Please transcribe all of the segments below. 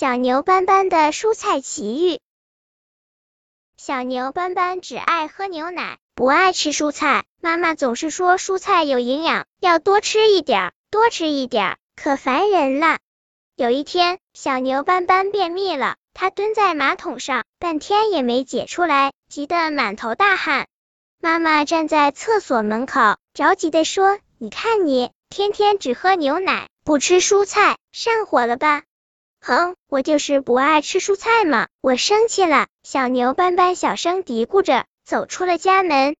小牛斑斑的蔬菜奇遇。小牛斑斑只爱喝牛奶，不爱吃蔬菜。妈妈总是说蔬菜有营养，要多吃一点，多吃一点，可烦人了。有一天，小牛斑斑便秘了，它蹲在马桶上，半天也没解出来，急得满头大汗。妈妈站在厕所门口，着急的说：“你看你，天天只喝牛奶，不吃蔬菜，上火了吧？”哼，我就是不爱吃蔬菜嘛，我生气了。小牛斑斑小声嘀咕着，走出了家门。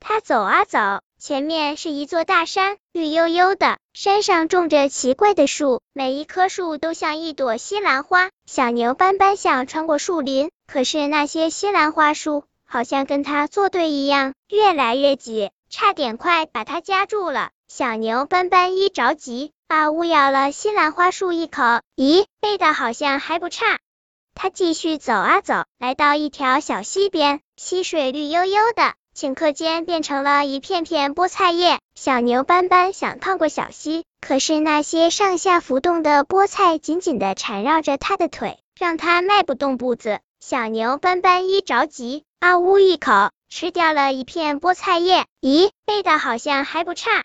他走啊走，前面是一座大山，绿油油的，山上种着奇怪的树，每一棵树都像一朵西兰花。小牛斑斑想穿过树林，可是那些西兰花树好像跟他作对一样，越来越挤，差点快把他夹住了。小牛斑斑一着急。啊呜！咬了西兰花树一口，咦，味道好像还不差。他继续走啊走，来到一条小溪边，溪水绿油油的，顷刻间变成了一片片菠菜叶。小牛斑斑想趟过小溪，可是那些上下浮动的菠菜紧紧的缠绕着他的腿，让他迈不动步子。小牛斑斑一着急，啊呜一口吃掉了一片菠菜叶，咦，味道好像还不差。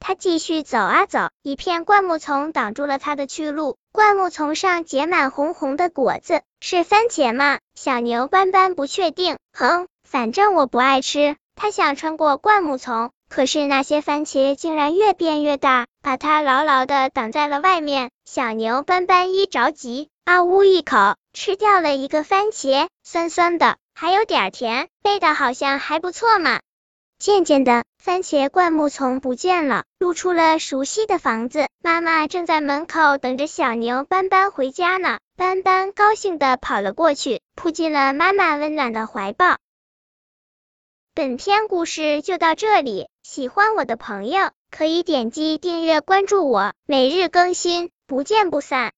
他继续走啊走，一片灌木丛挡住了他的去路。灌木丛上结满红红的果子，是番茄吗？小牛斑斑不确定。哼，反正我不爱吃。他想穿过灌木丛，可是那些番茄竟然越变越大，把它牢牢的挡在了外面。小牛斑斑一着急，啊呜一口吃掉了一个番茄，酸酸的，还有点甜，味道好像还不错嘛。渐渐的，番茄灌木丛不见了，露出了熟悉的房子。妈妈正在门口等着小牛斑斑回家呢。斑斑高兴的跑了过去，扑进了妈妈温暖的怀抱。本篇故事就到这里，喜欢我的朋友可以点击订阅关注我，每日更新，不见不散。